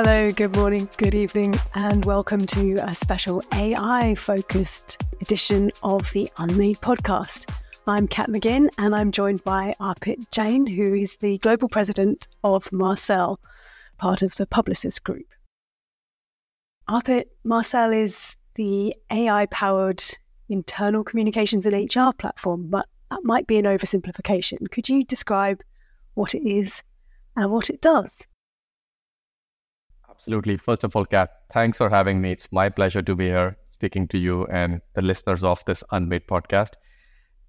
Hello, good morning, good evening, and welcome to a special AI focused edition of the Unmade podcast. I'm Cat McGinn, and I'm joined by Arpit Jain, who is the global president of Marcel, part of the Publicis Groupe. Arpit, Marcel is the AI powered internal communications and HR platform, but that might be an oversimplification. Could you describe what it is and what it does? Absolutely. First of all, Cat, thanks for having me. It's my pleasure to be here speaking to you and the listeners of this Unmade podcast.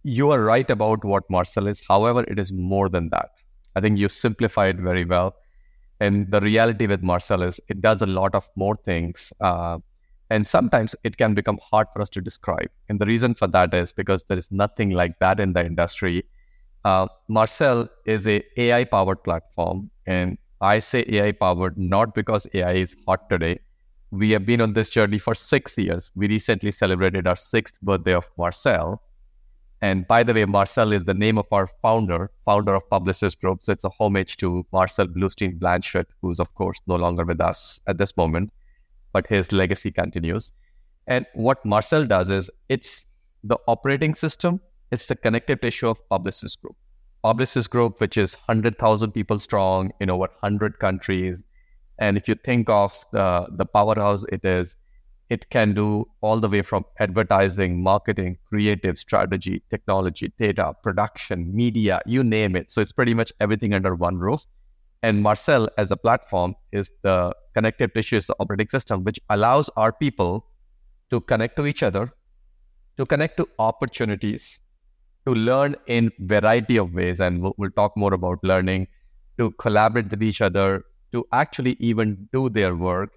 You are right about what Marcel is. However, it is more than that. I think you simplified very well. And the reality with Marcel is it does a lot of more things. Uh, and sometimes it can become hard for us to describe. And the reason for that is because there is nothing like that in the industry. Uh, Marcel is a AI powered platform and I say AI powered not because AI is hot today. We have been on this journey for six years. We recently celebrated our sixth birthday of Marcel. And by the way, Marcel is the name of our founder, founder of Publicis Groupe. So it's a homage to Marcel Bleustein-Blanchet, who's, of course, no longer with us at this moment, but his legacy continues. And what Marcel does is it's the operating system, it's the connective tissue of Publicis Groupe. Publicis Groupe, which is 100,000 people strong in over 100 countries. And if you think of the, the powerhouse it is, it can do all the way from advertising, marketing, creative strategy, technology, data, production, media, you name it. So it's pretty much everything under one roof. And Marcel, as a platform, is the connective tissues operating system, which allows our people to connect to each other, to connect to opportunities, to learn in variety of ways and we'll, we'll, talk more about learning to collaborate with each other to actually even do their work.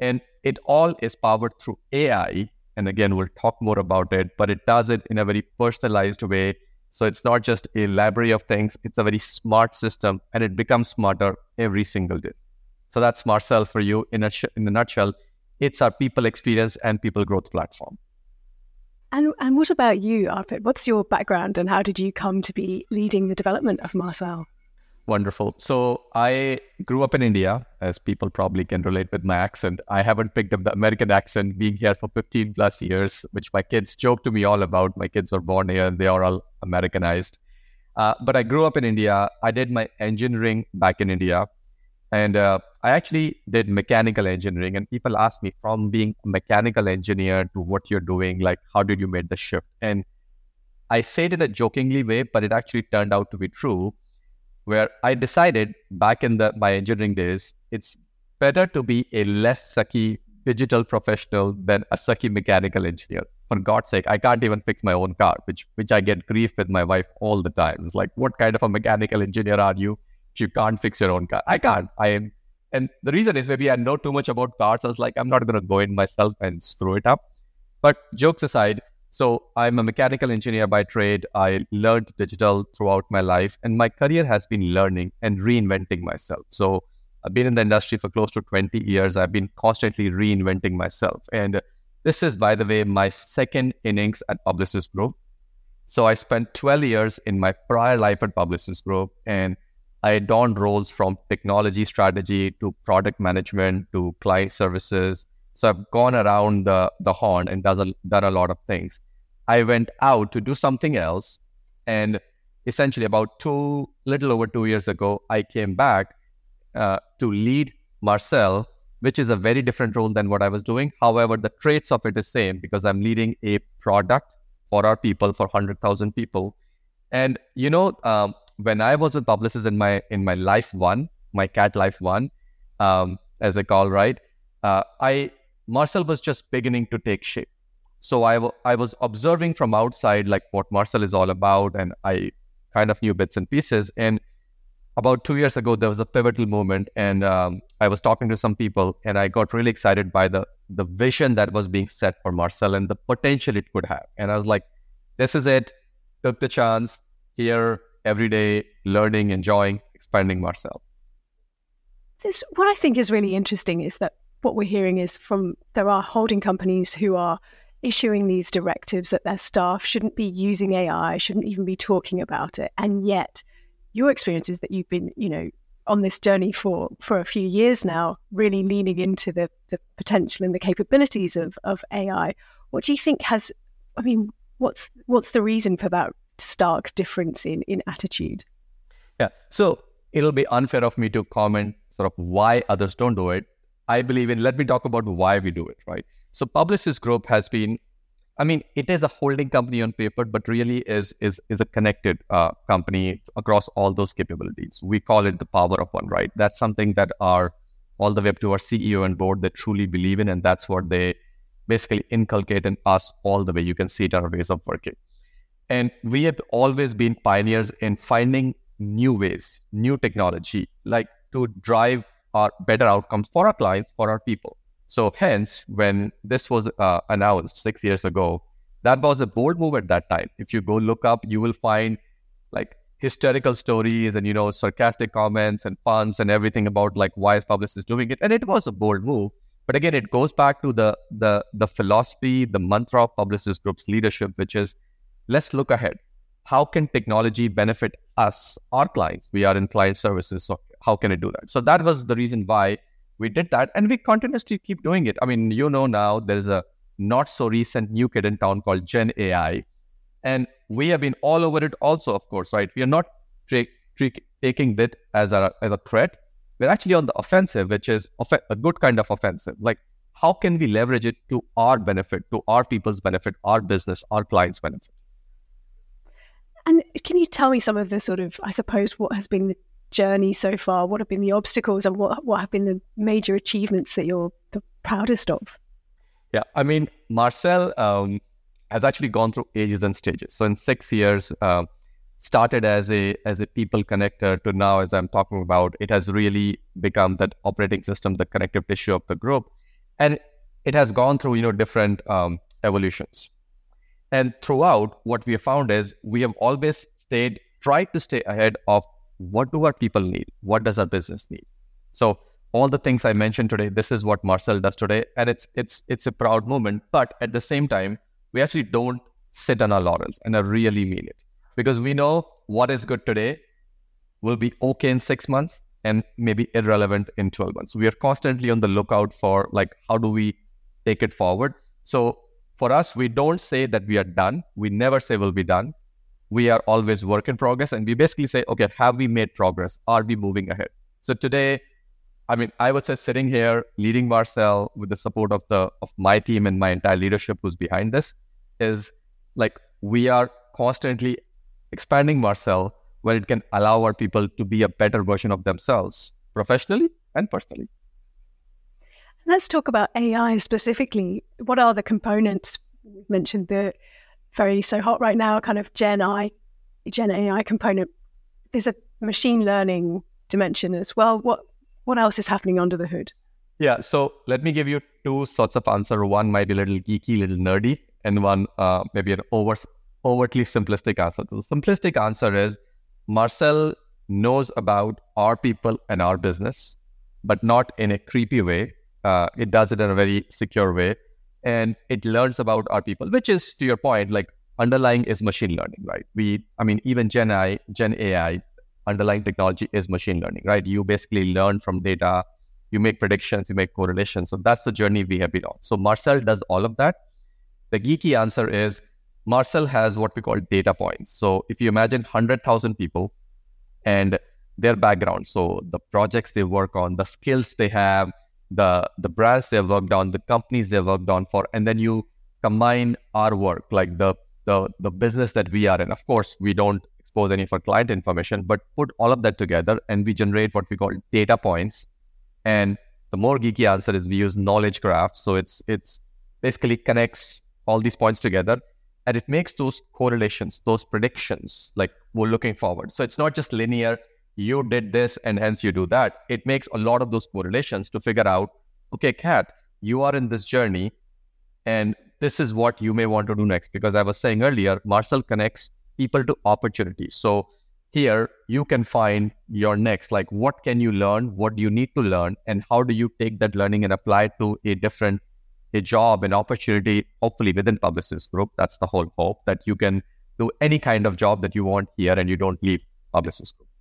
And it all is powered through ai and again we'll talk more about it but it does it in a very personalized way. So it's not just a library of things it's a very smart system and it becomes smarter every single day. So that's marcel for you in a, in a nutshell. It's our people experience and people growth platform and and what about you, Arpit? What's your background and how did you come to be leading the development of Marcel? Wonderful. So I grew up in India, as people probably can relate with my accent. I haven't picked up the American accent being here for 15 plus years, which my kids joke to me all about. My kids were born here and they are all Americanized. Uh, but I grew up in India. I did my engineering back in India. And uh, I actually did mechanical engineering, and people ask me from being a mechanical engineer to what you're doing, like how did you make the shift? And I say it in a jokingly way, but it actually turned out to be true. Where I decided back in the my engineering days, it's better to be a less sucky digital professional than a sucky mechanical engineer. For God's sake, I can't even fix my own car, which which I get grief with my wife all the time. It's like, what kind of a mechanical engineer are you? if you can't fix your own car. I can't. I am. And the reason is maybe I know too much about cars. I was like, I'm not going to go in myself and screw it up. But jokes aside, so I'm a mechanical engineer by trade. I learned digital throughout my life, and my career has been learning and reinventing myself. So I've been in the industry for close to 20 years. I've been constantly reinventing myself. And this is, by the way, my second innings at Publicis Groupe. So I spent 12 years in my prior life at Publicis Groupe, and I donned roles from technology strategy to product management to client services. So I've gone around the, the horn and does a, done a lot of things. I went out to do something else. And essentially, about two, little over two years ago, I came back uh, to lead Marcel, which is a very different role than what I was doing. However, the traits of it is same because I'm leading a product for our people, for 100,000 people. And, you know, um, when I was with Publicis in my in my life one, my cat life one, um, as I call right, uh, I Marcel was just beginning to take shape. So I, w- I was observing from outside like what Marcel is all about, and I kind of knew bits and pieces. And about two years ago, there was a pivotal moment, and um, I was talking to some people, and I got really excited by the the vision that was being set for Marcel and the potential it could have. And I was like, "This is it." Took the chance. Here, every day, learning, enjoying, expanding myself. This, what I think is really interesting is that what we're hearing is from there are holding companies who are issuing these directives that their staff shouldn't be using AI, shouldn't even be talking about it. And yet, your experience is that you've been, you know, on this journey for for a few years now, really leaning into the the potential and the capabilities of of AI. What do you think has? I mean, what's what's the reason for that stark difference in in attitude? Yeah, so it'll be unfair of me to comment sort of why others don't do it. I believe in. Let me talk about why we do it. Right. So Publicis Groupe has been I mean, it is a holding company on paper, but really is is is a connected uh, company across all those capabilities. We call it the power of one, right? That's something that our all the way up to our CEO and board they truly believe in, and that's what they basically inculcate in us all the way. You can see it in our ways of working, and we have always been pioneers in finding new ways, new technology, like to drive our better outcomes for our clients, for our people. So hence, when this was uh, announced six years ago, that was a bold move at that time. If you go look up, you will find like hysterical stories and you know sarcastic comments and puns and everything about like why is Publicis doing it, and it was a bold move. But again, it goes back to the the the philosophy, the mantra of Publicis Groupe's leadership, which is let's look ahead. How can technology benefit us, our clients? We are in client services, so how can it do that? So that was the reason why we did that and we continuously keep doing it. I mean, you know, now there's a not so recent new kid in town called Gen AI. And we have been all over it also, of course, right? We are not tra- tra- taking that as a, as a threat. We're actually on the offensive, which is off- a good kind of offensive. Like, how can we leverage it to our benefit, to our people's benefit, our business, our clients' benefit? And can you tell me some of the sort of, I suppose, what has been the journey so far? What have been the obstacles and what, what have been the major achievements that you're the proudest of? Yeah, I mean, Marcel um, has actually gone through ages and stages. So in six years, uh, started as a as a people connector to now, as I'm talking about, it has really become that operating system, the connective tissue of the group, and it has gone through you know different um, evolutions. And throughout, what we have found is we have always stayed, tried to stay ahead of what do our people need? What does our business need? So all the things I mentioned today, this is what Marcel does today, and it's it's it's a proud moment. But at the same time, we actually don't sit on our laurels, and I really mean it because we know what is good today will be okay in six months and maybe irrelevant in 12 months. We are constantly on the lookout for like how do we take it forward. So for us, we don't say that we are done. We never say we'll be done. We are always work in progress and we basically say okay have we made progress? Are we moving ahead? So today i mean i would say sitting here leading marcel with the support of the of my team and my entire leadership who's behind this is like we are constantly expanding marcel where it can allow our people to be a better version of themselves professionally and personally let's talk about ai specifically what are the components you mentioned the very so hot right now, kind of Gen I, Gen AI component. There's a machine learning dimension as well. What what else is happening under the hood? Yeah, so let me give you two sorts of answer. One might be a little geeky, little nerdy, and one uh, maybe an over, overtly simplistic answer. The simplistic answer is Marcel knows about our people and our business, but not in a creepy way. Uh, it does it in a very secure way and it learns about our people, which is to your point, like underlying is machine learning, right? We, I mean, even Gen AI, Gen AI, underlying technology is machine learning, right? You basically learn from data, you make predictions, you make correlations. So that's the journey we have been on. So Marcel does all of that. The geeky answer is Marcel has what we call data points. So if you imagine 100,000 people and their background, so the projects they work on, the skills they have, the the brands they've worked on, the companies they've worked on for, and then you combine our work, like the the the business that we are in. Of course, we don't expose any of our client information, but put all of that together and we generate what we call data points. And the more geeky answer is we use knowledge graphs. So it's it's basically connects all these points together and it makes those correlations, those predictions, like we're looking forward. So it's not just linear you did this and hence you do that. It makes a lot of those correlations to figure out, okay, Cat, you are in this journey and this is what you may want to do next. Because I was saying earlier, Marcel connects people to opportunities. So here you can find your next, like what can you learn? What do you need to learn? And how do you take that learning and apply it to a different a job, an opportunity, hopefully within Publicis Groupe. That's the whole hope that you can do any kind of job that you want here and you don't leave Publicis Groupe.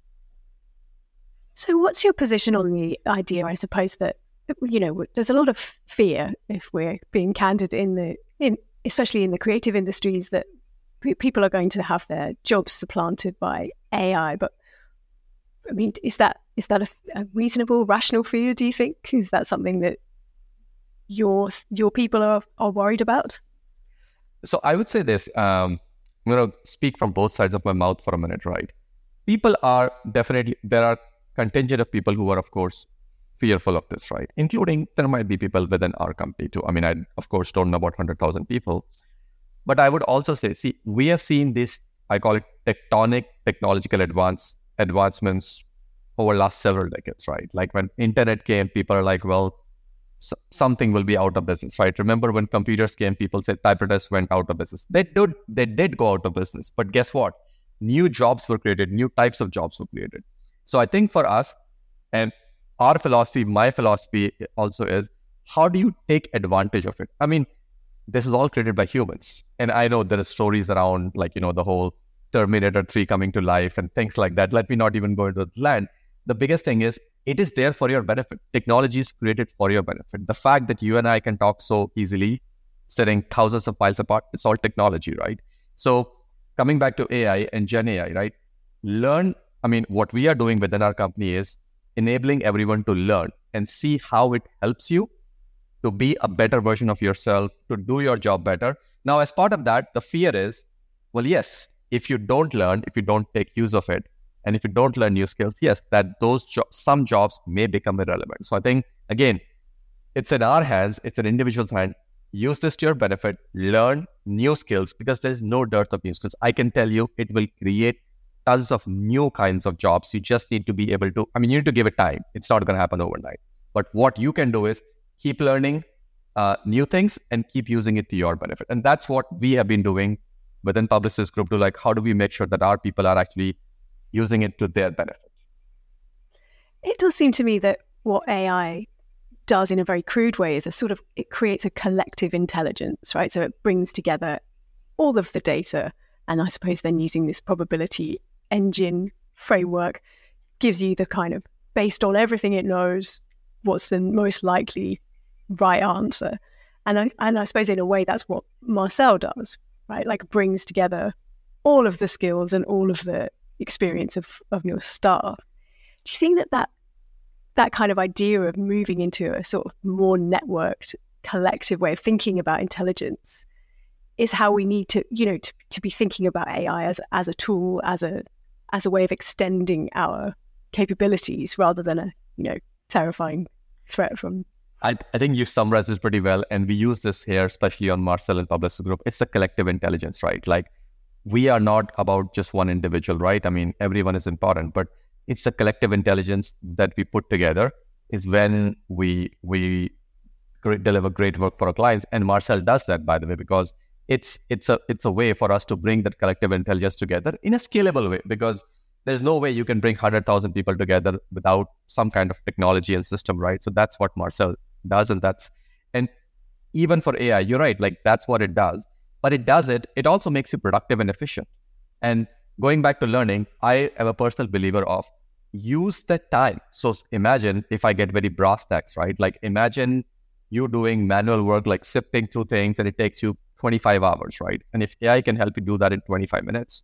So, what's your position on the idea? I suppose that you know there's a lot of fear, if we're being candid, in the in especially in the creative industries, that people are going to have their jobs supplanted by AI. But I mean, is that is that a, a reasonable, rational fear? Do you think is that something that your your people are are worried about? So I would say this. Um, I'm going to speak from both sides of my mouth for a minute, right? People are definitely there are contingent of people who are, of course, fearful of this, right? Including there might be people within our company too. I mean, I of course don't know about hundred thousand people, but I would also say, see, we have seen this. I call it tectonic technological advance advancements over last several decades, right? Like when internet came, people are like, well, so something will be out of business, right? Remember when computers came, people said typewriters went out of business. They did, they did go out of business, but guess what? New jobs were created, new types of jobs were created. So I think for us, and our philosophy, my philosophy also is, how do you take advantage of it? I mean, this is all created by humans, and I know there are stories around, like you know, the whole Terminator 3 coming to life and things like that. Let me not even go into the land. The biggest thing is it is there for your benefit. Technology is created for your benefit. The fact that you and I can talk so easily, sitting thousands of miles apart, it's all technology, right? So coming back to AI and Gen AI, right? Learn. I mean, what we are doing within our company is enabling everyone to learn and see how it helps you to be a better version of yourself, to do your job better. Now, as part of that, the fear is, well, yes, if you don't learn, if you don't take use of it, and if you don't learn new skills, yes, that those jo- some jobs may become irrelevant. So I think again, it's in our hands. It's an individual's hand. Use this to your benefit. Learn new skills because there is no dearth of new skills. I can tell you, it will create tons of new kinds of jobs. You just need to be able to. I mean, you need to give it time. It's not going to happen overnight. But what you can do is keep learning uh, new things and keep using it to your benefit. And that's what we have been doing within Publicis Groupe to like, how do we make sure that our people are actually using it to their benefit? It does seem to me that what AI does in a very crude way is a sort of it creates a collective intelligence, right? So it brings together all of the data, and I suppose then using this probability engine framework gives you the kind of based on everything it knows, what's the most likely right answer. And I, and I suppose in a way that's what Marcel does, right? Like brings together all of the skills and all of the experience of, of your staff. Do you think that, that that kind of idea of moving into a sort of more networked, collective way of thinking about intelligence is how we need to, you know, to, to be thinking about AI as as a tool, as a as a way of extending our capabilities rather than a, you know, terrifying threat from I, I think you summarized this pretty well. And we use this here, especially on Marcel and Publicis Groupe. It's a collective intelligence, right? Like we are not about just one individual, right? I mean, everyone is important, but it's the collective intelligence that we put together is when we we deliver great work for our clients. And Marcel does that, by the way, because it's it's a it's a way for us to bring that collective intelligence together in a scalable way. Because there's no way you can bring hundred thousand people together without some kind of technology and system, right? So that's what Marcel does, and that's and even for AI, you're right. Like that's what it does but it does it. It also makes you productive and efficient. And going back to learning, I am a personal believer of use the time. So imagine if I get very brass tacks, right? Like imagine you doing manual work, like sifting through things, and it takes you 25 hours, right? And if AI can help you do that in 25 minutes,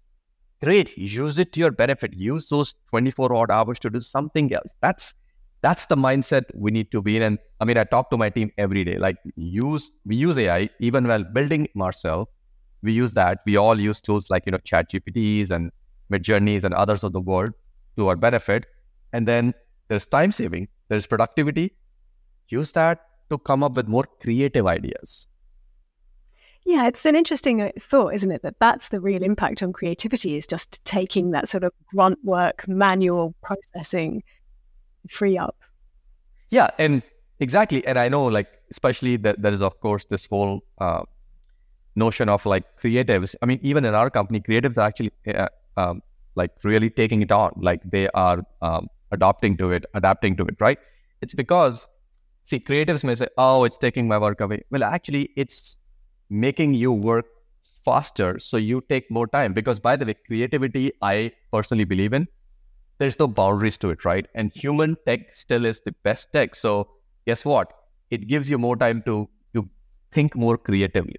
great. Use it to your benefit. Use those 24 odd hours to do something else. That's that's the mindset we need to be in. And I mean, I talk to my team every day. Like use we use AI even while building Marcel. We use that. We all use tools like you know ChatGPTs and Midjourneys and others of the world to our benefit. And then there's time saving. There's productivity. Use that to come up with more creative ideas. Yeah, it's an interesting uh, thought, isn't it? That that's the real impact on creativity is just taking that sort of grunt work, manual processing, free up. Yeah, and exactly. And I know, like, especially that there is, of course, this whole uh, notion of like creatives. I mean, even in our company, creatives are actually uh, um, like really taking it on. Like they are um, adopting to it, adapting to it, right? It's because, see, creatives may say, oh, it's taking my work away. Well, actually, it's making you work faster so you take more time. Because, by the way, creativity, I personally believe in there's no boundaries to it, right? And human tech still is the best tech. So guess what? It gives you more time to to think more creatively.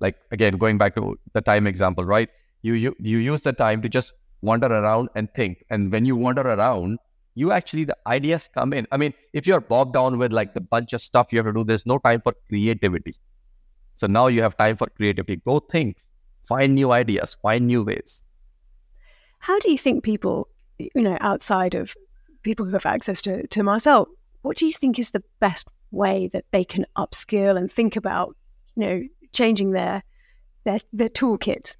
Like again, going back to the time example, right? You you you use the time to just wander around and think. And when you wander around, you actually the ideas come in. I mean, if you're bogged down with like the bunch of stuff you have to do, there's no time for creativity. So now you have time for creativity. Go think, find new ideas, find new ways. How do you think people you know, outside of people who have access to, to Marcel, what do you think is the best way that they can upskill and think about, you know, changing their their their toolkit?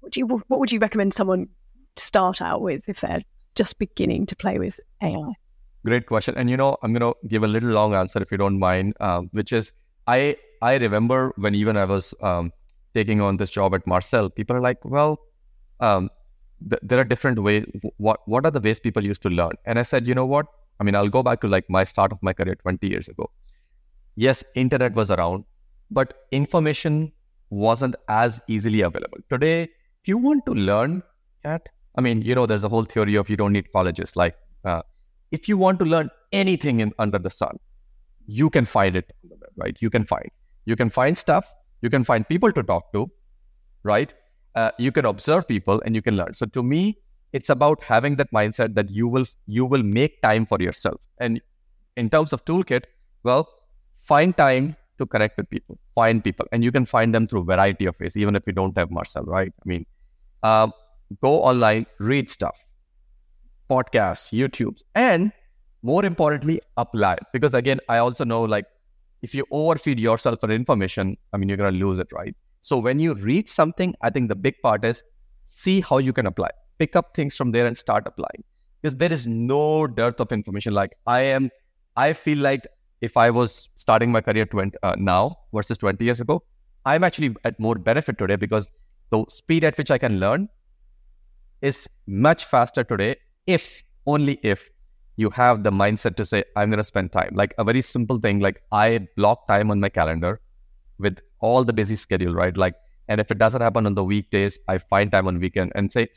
What do you what would you recommend someone start out with if they're just beginning to play with AI? Great question, and you know, I'm gonna give a little long answer if you don't mind, um, which is I I remember when even I was um, taking on this job at Marcel, people are like, well, um, th- there are different ways. What what are the ways people used to learn? And I said, you know what? I mean, I'll go back to like my start of my career 20 years ago. Yes, internet was around, but information wasn't as easily available. Today, if you want to learn that, I mean, you know, there's a whole theory of you don't need colleges. Like, uh, if you want to learn anything in, under the sun, you can find it on the web, right? You can find. You can find stuff. You can find people to talk to, right? uh, you can observe people and you can learn. So to me, it's about having that mindset that you will you will make time for yourself. And in terms of toolkit, well, find time to connect with people, find people, and you can find them through variety of ways, even if you don't have Marcel, right? I mean, uh, go online, read stuff, podcasts, YouTube's, and more importantly, apply. Because again, I also know like if you overfeed yourself for information, I mean, you're gonna lose it, right? So when you read something, I think the big part is see how you can apply. Pick up things from there and start applying. Because there is no dearth of information. Like I am, I feel like if I was starting my career 20, uh, now versus 20 years ago, I'm actually at more benefit today because the speed at which I can learn is much faster today if only if you have the mindset to say i'm going to spend time like a very simple thing like i block time on my calendar with all the busy schedule, right? Like, and if it doesn't happen on the weekdays, I find time on weekend and say,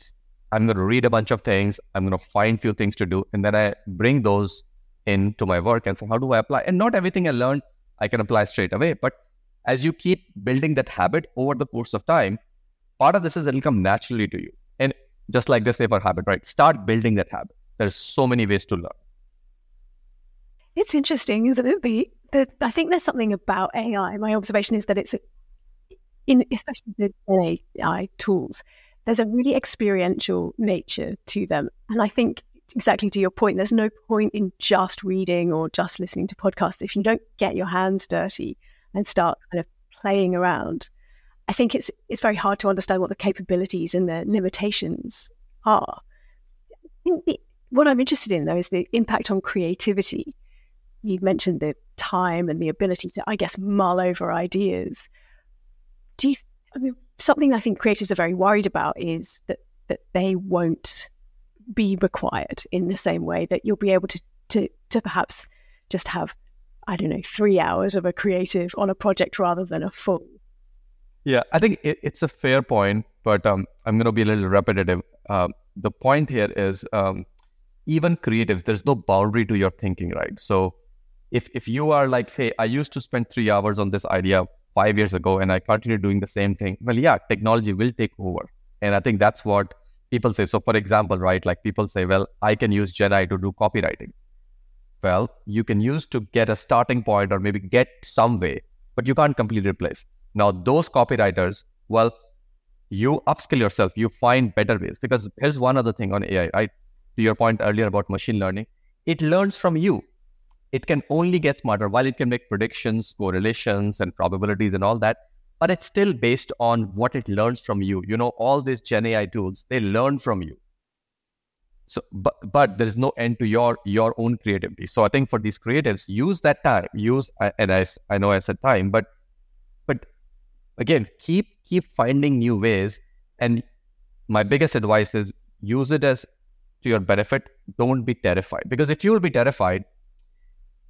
I'm going to read a bunch of things. I'm going to find few things to do. And then I bring those into my work and say, how do I apply? And not everything I learned, I can apply straight away. But as you keep building that habit over the course of time, part of this is it'll come naturally to you. And just like this paper habit, right? Start building that habit. There's so many ways to learn. It's interesting, isn't it? The the, I think there's something about AI. My observation is that it's, a, in especially the AI tools, there's a really experiential nature to them. And I think exactly to your point, there's no point in just reading or just listening to podcasts if you don't get your hands dirty and start kind of playing around. I think it's it's very hard to understand what the capabilities and the limitations are. I think the, what I'm interested in though is the impact on creativity you mentioned the time and the ability to, I guess, mull over ideas. Do you? I mean, something I think creatives are very worried about is that that they won't be required in the same way that you'll be able to to to perhaps just have I don't know three hours of a creative on a project rather than a full. Yeah, I think it, it's a fair point, but um, I'm going to be a little repetitive. Um, the point here is um, even creatives, there's no boundary to your thinking, right? So if if you are like hey i used to spend three hours on this idea five years ago and i continue doing the same thing well yeah technology will take over. And i think that's what people say. So for example right like people say well i can use Gen to do copywriting. Well you can use to get a starting point or maybe get some way but you can't completely replace. Now those copywriters well you upskill yourself you find better ways. Because here's one other thing on ai right to your point earlier about machine learning it learns from you it can only get smarter while it can make predictions, correlations, and probabilities and all that. But it's still based on what it learns from you. You know, all these Gen AI tools, they learn from you. So, but but there is no end to your your own creativity. So I think for these creatives, use that time. Use uh, and I I know I said time, but but again, keep keep finding new ways. And my biggest advice is use it as to your benefit. Don't be terrified because if you will be terrified,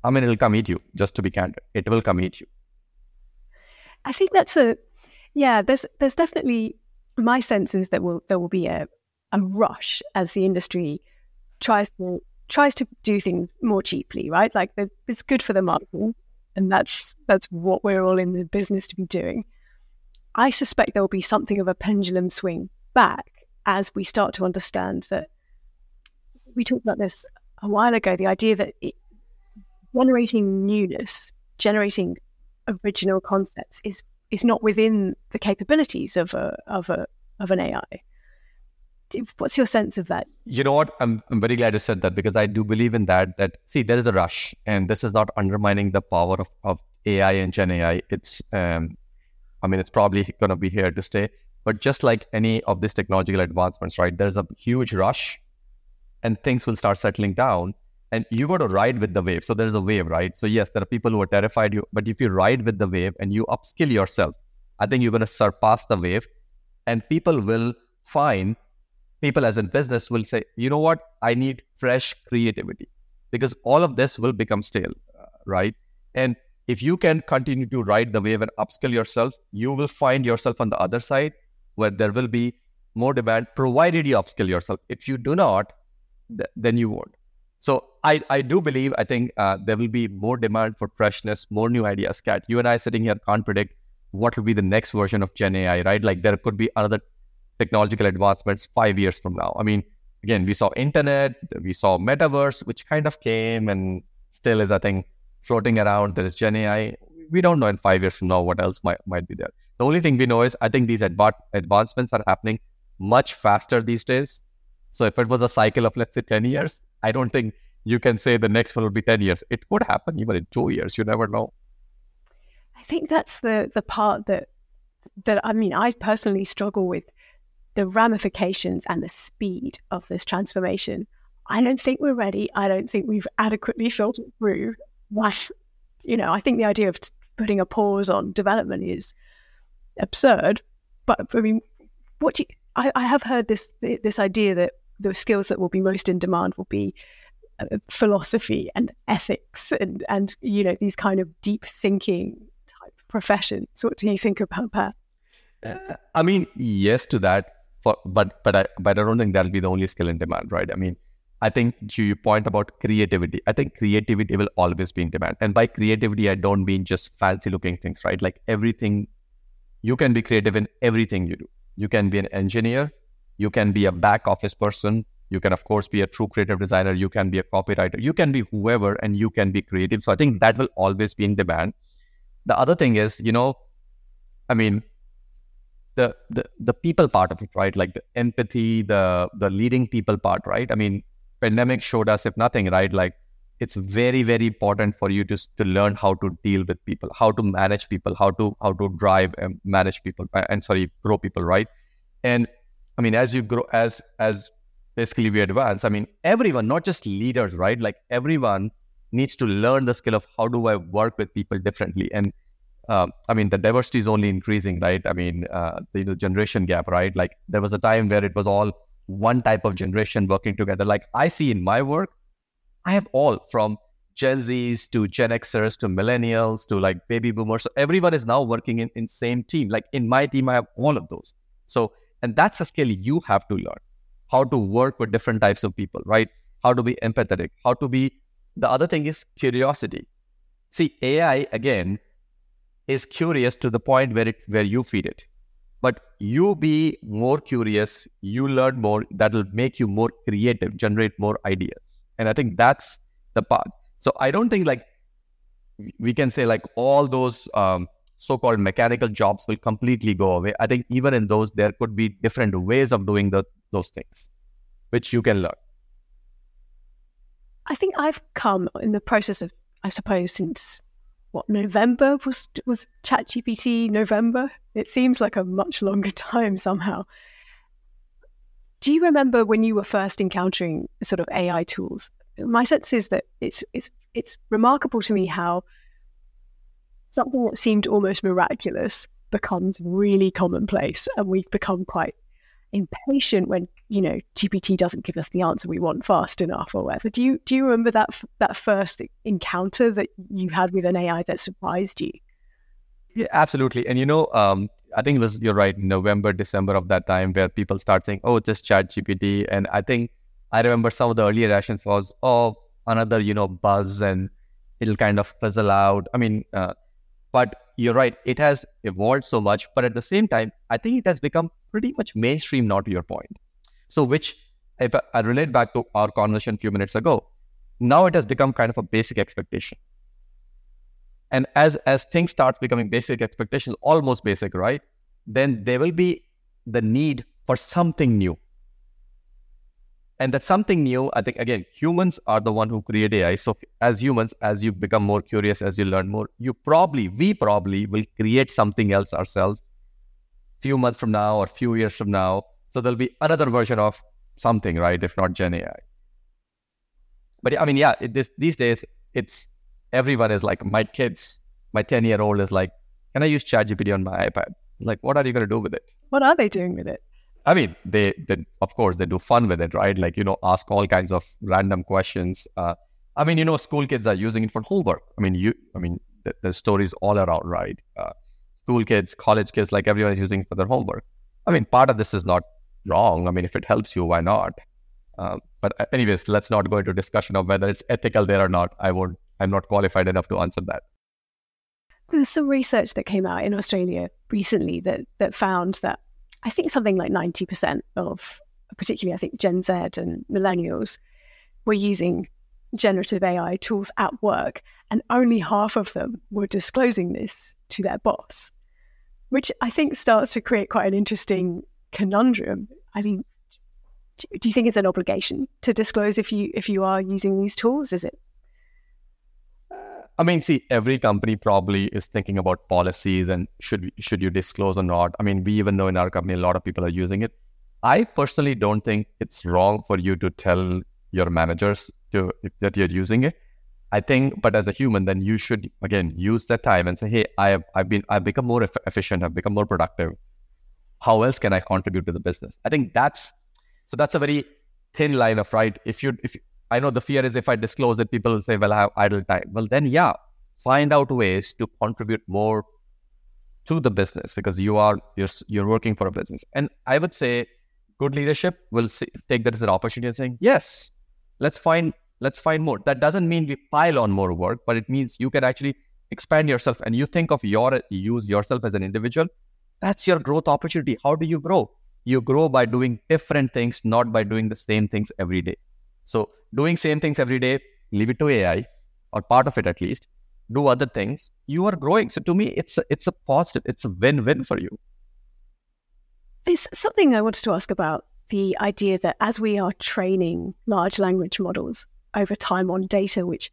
I mean, it'll come eat you, just to be candid. It will come eat you. I think that's a, yeah, there's, there's definitely, my sense is that will, there will be a, a rush as the industry tries to tries to do things more cheaply, right? Like it's good for the market, and that's that's what we're all in the business to be doing. I suspect there will be something of a pendulum swing back as we start to understand that we talked about this a while ago. The idea that it, generating newness, generating original concepts is is not within the capabilities of a of a of an AI. What's your sense of that? You know what? I'm I'm very glad you said that because I do believe in that. That see, there is a rush, and this is not undermining the power of, of AI and Gen AI. It's um, I mean, it's probably going to be here to stay. But just like any of these technological advancements, right? There's a huge rush, and things will start settling down and you got to ride with the wave. So there's a wave, right? So yes, there are people who are terrified you, but if you ride with the wave and you upskill yourself, I think you're going to surpass the wave, and people will find people as in business will say, you know what, I need fresh creativity because all of this will become stale, uh, right? And if you can continue to ride the wave and upskill yourself, you will find yourself on the other side where there will be more demand, provided you upskill yourself. If you do not, th- then you won't. So I, I do believe, I think uh, there will be more demand for freshness, more new ideas. Cat, you and I sitting here can't predict what will be the next version of Gen AI, right? Like there could be other technological advancements five years from now. I mean, again, we saw internet, we saw metaverse, which kind of came and still is, I think, floating around. There is Gen AI. We don't know in five years from now what else might, might be there. The only thing we know is I think these adva- advancements are happening much faster these days. So if it was a cycle of, let's say, 10 years, I don't think you can say the next one will be 10 years. It could happen even in two years. You never know. I think that's the the part that that I mean, I personally struggle with the ramifications and the speed of this transformation. I don't think we're ready. I don't think we've adequately thought it through. You know, I think the idea of putting a pause on development is absurd. But I mean, what do you, I, I have heard this this idea that the skills that will be most in demand will be uh, philosophy and ethics and and you know these kind of deep thinking type professions. What do you think about that? Uh, I mean, yes to that, for, but but I but I don't think that'll be the only skill in demand, right? I mean, I think to your point about creativity, I think creativity will always be in demand. And by creativity, I don't mean just fancy looking things, right? Like everything, you can be creative in everything you do. You can be an engineer, you can be a back office person. You can, of course, be a true creative designer. You can be a copywriter. You can be whoever and you can be creative. So I think that will always be in demand. The other thing is, you know, I mean, the, the the people part of it, right? Like the empathy, the the leading people part, right? I mean, pandemic showed us, if nothing, right? Like it's very very important for you to to learn how to deal with people, how to manage people, how to how to drive and manage people, and sorry, grow people, right? And I mean, as you grow, as as basically we advance, I mean, everyone, not just leaders, right? Like everyone needs to learn the skill of how do I work with people differently. And um, I mean, the diversity is only increasing, right? I mean, uh, the, generation gap, right? Like there was a time where it was all one type of generation working together. Like I see in my work, I have all from Gen Zs to Gen Xers to millennials to like baby boomers. So everyone is now working in in same team. Like in my team, I have all of those. So and that's a skill you have to learn how to work with different types of people, right? How to be empathetic, how to be. The other thing is curiosity. See, AI again is curious to the point where it where you feed it. But you be more curious, you learn more, that'll make you more creative, generate more ideas. And I think that's the part. So I don't think like we can say like all those um, so-called mechanical jobs will completely go away. I think even in those, there could be different ways of doing the, those things, which you can learn. I think I've come in the process of, I suppose, since what November was was ChatGPT November. It seems like a much longer time somehow. Do you remember when you were first encountering sort of AI tools? My sense is that it's it's it's remarkable to me how something that seemed almost miraculous becomes really commonplace and we've become quite impatient when you know GPT doesn't give us the answer we want fast enough or whatever. Do you do you remember that that first encounter that you had with an AI that surprised you? Yeah, absolutely. And you know, um, I think it was you're right, November, December of that time where people start saying, "Oh, just ChatGPT," and I think I remember some of the earlier reactions was, oh, another, you know, buzz and it'll kind of fizzle out. I mean, uh, but you're right, it has evolved so much. But at the same time, I think it has become pretty much mainstream now to your point. So, which if I relate back to our conversation a few minutes ago, now it has become kind of a basic expectation. And as as things starts becoming basic expectations, almost basic, right? Then there will be the need for something new and that's something new. I think again humans are the one who create ai so as humans as you become more curious as you learn more you probably we probably will create something else ourselves few months from now or few years from now. So there'll be another version of something right? If not gen ai but i mean yeah it, this, these days it's everyone is like my kids my 10 year old is like can i use ChatGPT on my ipad? Like what are you going to do with it? What are they doing with it I mean, they, they of course they do fun with it, right? Like you know, ask all kinds of random questions. Uh, I mean, you know, school kids are using it for homework. I mean, you, I mean, the, there's stories all around, right? Uh, school kids, college kids, like everyone is using for their homework. I mean, part of this is not wrong. I mean, if it helps you, why not? Um, but anyways, let's not go into discussion of whether it's ethical there or not. I won't. I'm not qualified enough to answer that. There's some research that came out in Australia recently that that found that I think something like 90% of, particularly I think Gen Z and millennials, were using generative AI tools at work, and only half of them were disclosing this to their boss, which I think starts to create quite an interesting conundrum. I mean, do you think it's an obligation to disclose if you if you are using these tools? Is it I mean, see, every company probably is thinking about policies and should should you disclose or not. I mean, we even know in our company a lot of people are using it. I personally don't think it's wrong for you to tell your managers to that you're using it. I think, but as a human, then you should again use that time and say, "Hey, I have I've been I've become more efficient. I've become more productive. How else can I contribute to the business?" I think that's so that's a very thin line of right. If you if I know the fear is if I disclose it, people will say, well, I have idle time. Well, then, yeah, find out ways to contribute more to the business because you are you're, you're working for a business. And I would say good leadership will see, take that as an opportunity and saying, yes, let's find let's find more. That doesn't mean we pile on more work, but it means you can actually expand yourself and you think of your use yourself as an individual. That's your growth opportunity. How do you grow? You grow by doing different things, not by doing the same things every day. So doing same things every day, leave it to AI or part of it at least. Do other things. You are growing. So to me, it's a, it's a positive. It's a win-win for you. There's something I wanted to ask about the idea that as we are training large language models over time on data, which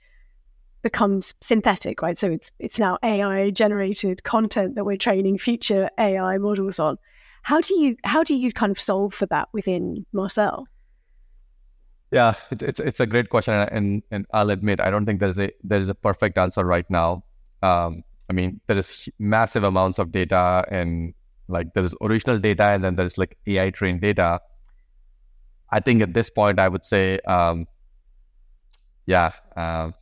becomes synthetic, right? So it's it's now AI generated content that we're training future AI models on. How do you how do you kind of solve for that within Marcel? Yeah, it, it's it's a great question, and and I'll admit I don't think there's a there is a perfect answer right now. Um, I mean, there is massive amounts of data, and like there is original data, and then there's like AI trained data. I think at this point, I would say, um, yeah, um,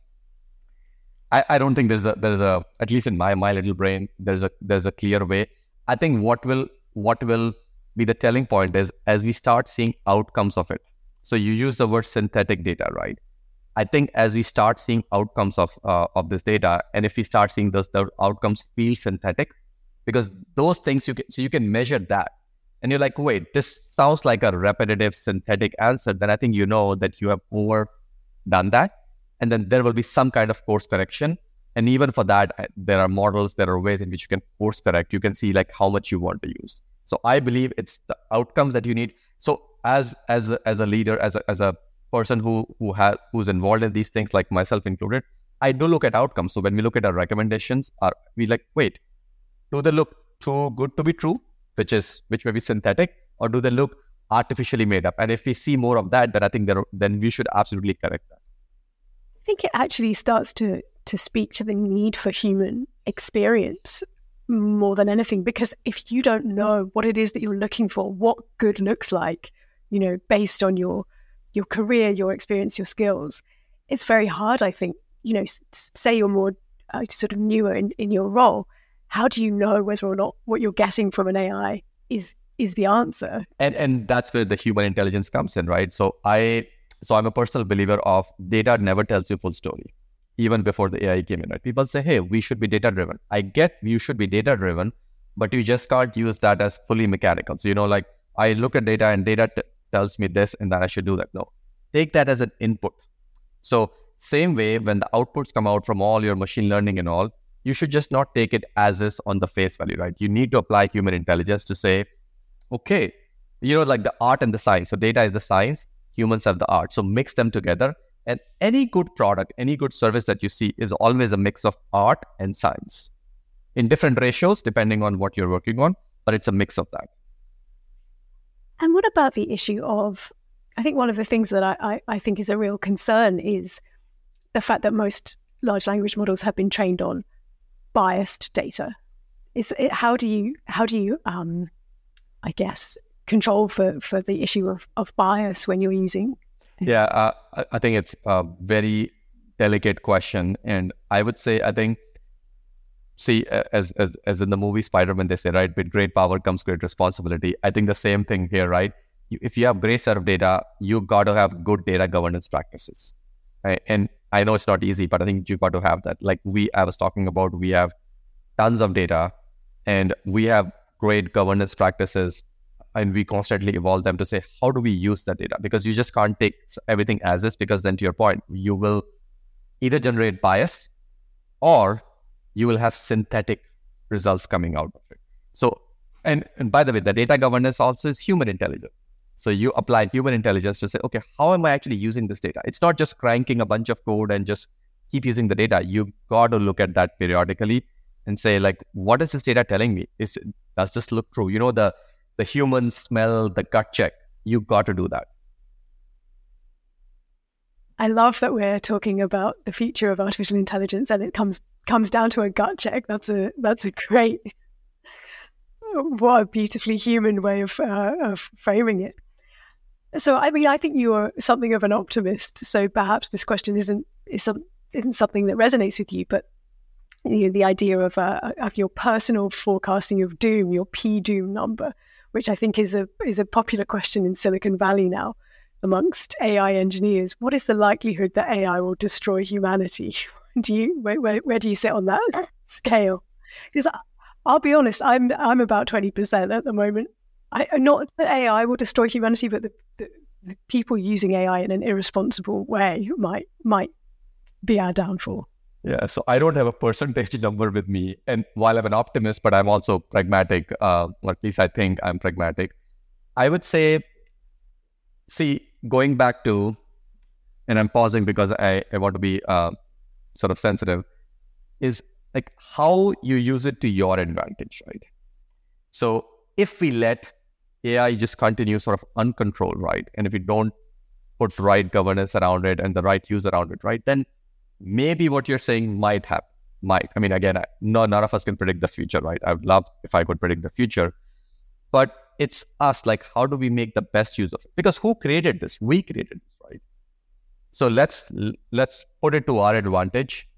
I I don't think there's a there's a at least in my my little brain there's a there's a clear way. I think what will what will be the telling point is as we start seeing outcomes of it so you use the word synthetic data, right? I think as we start seeing outcomes of uh, of this data, and if we start seeing those the outcomes feel synthetic, because those things you can so you can measure that, and you're like, wait, this sounds like a repetitive synthetic answer. Then I think you know that you have over done that, and then there will be some kind of course correction. And even for that, there are models, there are ways in which you can course correct. You can see like how much you want to use. So I believe it's the outcomes that you need. So as as a, as a leader, as a, as a person who who has who's involved in these things, like myself included, I do look at outcomes. So when we look at our recommendations, are we like, wait, do they look too good to be true, which is which may be synthetic, or do they look artificially made up? And if we see more of that, then I think there, then we should absolutely correct that. I think it actually starts to to speak to the need for human experience more than anything because if you don't know what it is that you're looking for what good looks like you know, based on your your career, your experience, your skills, it's very hard. I think, you know, say you're more uh, sort of newer in, in your role, how do you know whether or not what you're getting from an AI is is the answer? And and that's where the human intelligence comes in, right? So I So I'm a personal believer of data never tells you full story, even before the AI came in. Right? People say, "Hey, we should be data driven." I get you should be data driven, but you just can't use that as fully mechanical. So you know, like I look at data and data t- tells me this and that I should do that. No, take that as an input. So same way, when the outputs come out from all your machine learning and all, you should just not take it as is on the face value, right? You need to apply human intelligence to say, okay, you know, like the art and the science. So data is the science, humans have the art. So mix them together. And any good product, any good service that you see is always a mix of art and science in different ratios, depending on what you're working on, but it's a mix of that. And what about the issue of, I think one of the things that I, I, I think is a real concern is the fact that most large language models have been trained on biased data. Is it, how do you how do you um, I guess control for for the issue of, of bias when you're using? Yeah, uh, I think it's a very delicate question, and I would say I think see as as as in the movie Spider-Man, they say right with great power comes great responsibility. I think the same thing here, right? If you have great set of data, you got to have good data governance practices, right? and I know it's not easy, but I think you got to have that. Like we, I was talking about, we have tons of data and we have great governance practices and we constantly evolve them to say, how do we use that data? Because you just can't take everything as is, because then to your point, you will either generate bias or you will have synthetic results coming out of it. So, and, and by the way, the data governance also is human intelligence. So you apply human intelligence to say, okay, how am I actually using this data? It's not just cranking a bunch of code and just keep using the data. You got to look at that periodically and say, like, what is this data telling me? Is does this look true? You know, the the human smell, the gut check—you've got to do that. I love that we're talking about the future of artificial intelligence, and it comes comes down to a gut check. That's a that's a great, what a beautifully human way of uh, of framing it. So, I mean, I think you are something of an optimist. So perhaps this question isn't isn't something that resonates with you, but you know, the idea of uh, of your personal forecasting of doom, your P doom number, which I think is a is a popular question in Silicon Valley now amongst AI engineers. What is the likelihood that AI will destroy humanity? Do you where, where, where do you sit on that scale? Because I'll be honest, I'm I'm about twenty percent at the moment. I, not that AI will destroy humanity, but the, the, the, people using AI in an irresponsible way might might be our downfall. Yeah, so I don't have a percentage number with me, and while I'm an optimist, but I'm also pragmatic, uh, or at least I think I'm pragmatic. I would say, see, going back to, and I'm pausing because I, I want to be uh, sort of sensitive, is like how you use it to your advantage, right? So if we let AI just continue sort of uncontrolled, right? And if we don't put right governance around it and the right use around it, right, then maybe what you're saying might happen. Might. I mean, again, no, none of us can predict the future, right? I would love if I could predict the future, but it's us. Like, how do we make the best use of it? Because who created this? We created this, right? So let's let's put it to our advantage,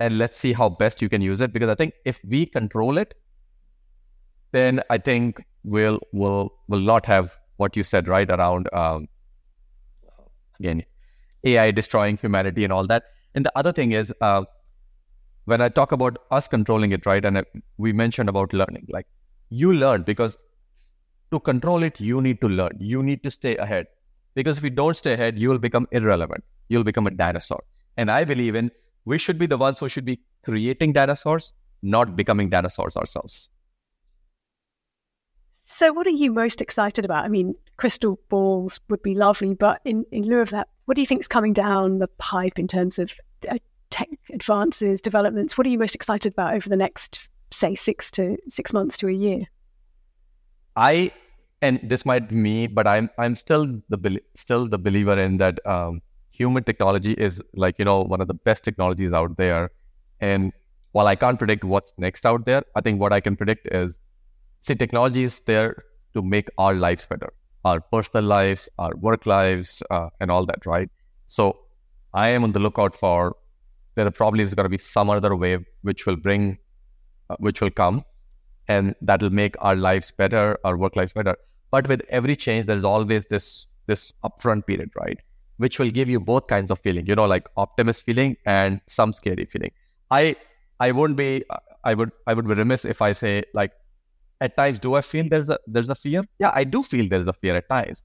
and let's see how best you can use it. Because I think if we control it, then I think we'll will will not have what you said right around um, again AI destroying humanity and all that. And the other thing is uh, when I talk about us controlling it, right? And we mentioned about learning, like you learn because to control it, you need to learn. You need to stay ahead because if you don't stay ahead, you will become irrelevant. You'll become a dinosaur. And I believe in we should be the ones who should be creating dinosaurs, not becoming dinosaurs ourselves. So, what are you most excited about? I mean, crystal balls would be lovely, but in, in lieu of that, what do you think is coming down the pipe in terms of tech advances, developments? What are you most excited about over the next, say, six to six months to a year? I and this might be me, but I'm I'm still the still the believer in that um, human technology is like you know one of the best technologies out there, and while I can't predict what's next out there, I think what I can predict is see, technology is there to make our lives better, our personal lives, our work lives, uh, and all that, right? So I am on the lookout for there probably is going to be some other wave which will bring, uh, which will come, and that will make our lives better, our work lives better. But with every change, there is always this this upfront period, right? which will give you both kinds of feeling, you know, like optimist feeling and some scary feeling. I I wouldn't be I would I would be remiss if I say like at times do I feel there's a there's a fear? Yeah, I do feel there's a fear at times.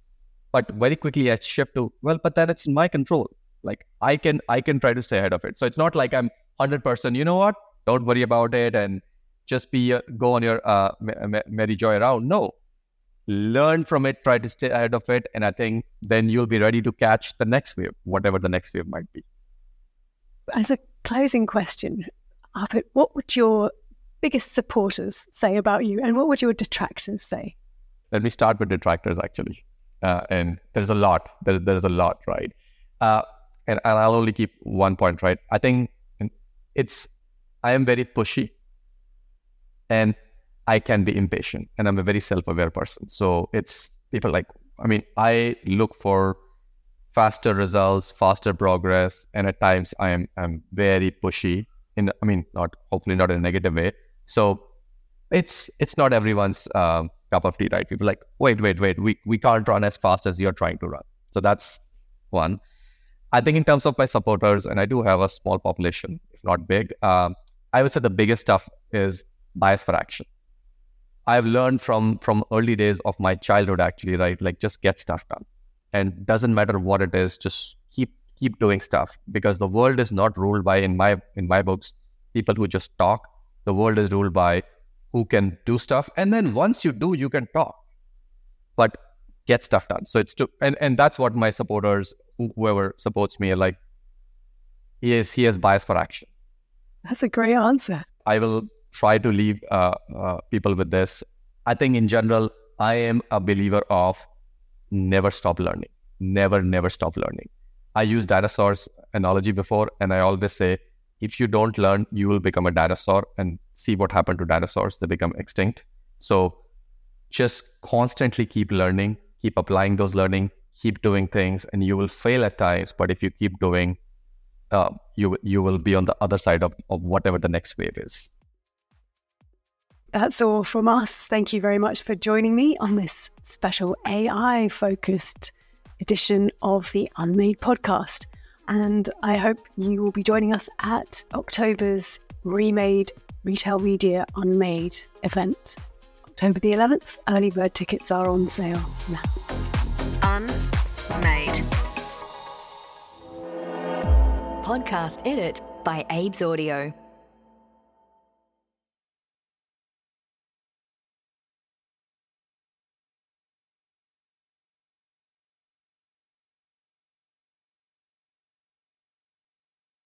But very quickly I shift to well, but then it's in my control. Like I can I can try to stay ahead of it. So it's not like I'm hundred percent. You know what? Don't worry about it and just be uh, go on your uh, merry joy around. No, learn from it, try to stay ahead of it, and I think then you'll be ready to catch the next wave, whatever the next wave might be. As a closing question, Arpit, what would your biggest supporters say about you, and what would your detractors say? Let me start with detractors, actually. Uh, and there's a lot. There, there's a lot, right? Uh, and, and I'll only keep one point, right? I think it's I am very pushy, and I can be impatient, and I'm a very self-aware person. So it's people like I mean, I look for faster results, faster progress, and at times I am I'm very pushy. In I mean, not hopefully not in a negative way. So it's it's not everyone's um, cup of tea, right? People like, wait, wait, wait, we we can't run as fast as you're trying to run. So that's one. I think in terms of my supporters, and I do have a small population, if not big. Um, I would say the biggest stuff is bias for action. I've learned from from early days of my childhood actually, right? Like just get stuff done. And doesn't matter what it is, just keep keep doing stuff because the world is not ruled by in my in my books people who just talk. The world is ruled by who can do stuff. And then once you do, you can talk. But get stuff done. So it's to and, and that's what my supporters, whoever supports me, like he is he has bias for action. That's a great answer. I will try to leave uh, uh, people with this. I think in general, I am a believer of never stop learning. Never, never stop learning. I use dinosaurs analogy before, and I always say, if you don't learn, you will become a dinosaur and see what happened to dinosaurs. They become extinct. So just constantly keep learning, keep applying those learning, keep doing things, and you will fail at times. But if you keep doing, uh, you you will be on the other side of, of whatever the next wave is. That's all from us. Thank you very much for joining me on this special AI focused edition of the Unmade podcast. And I hope you will be joining us at October's Remade Retail Media Unmade event. October the 11th, early bird tickets are on sale now. Unmade. Podcast edit by Abe's Audio.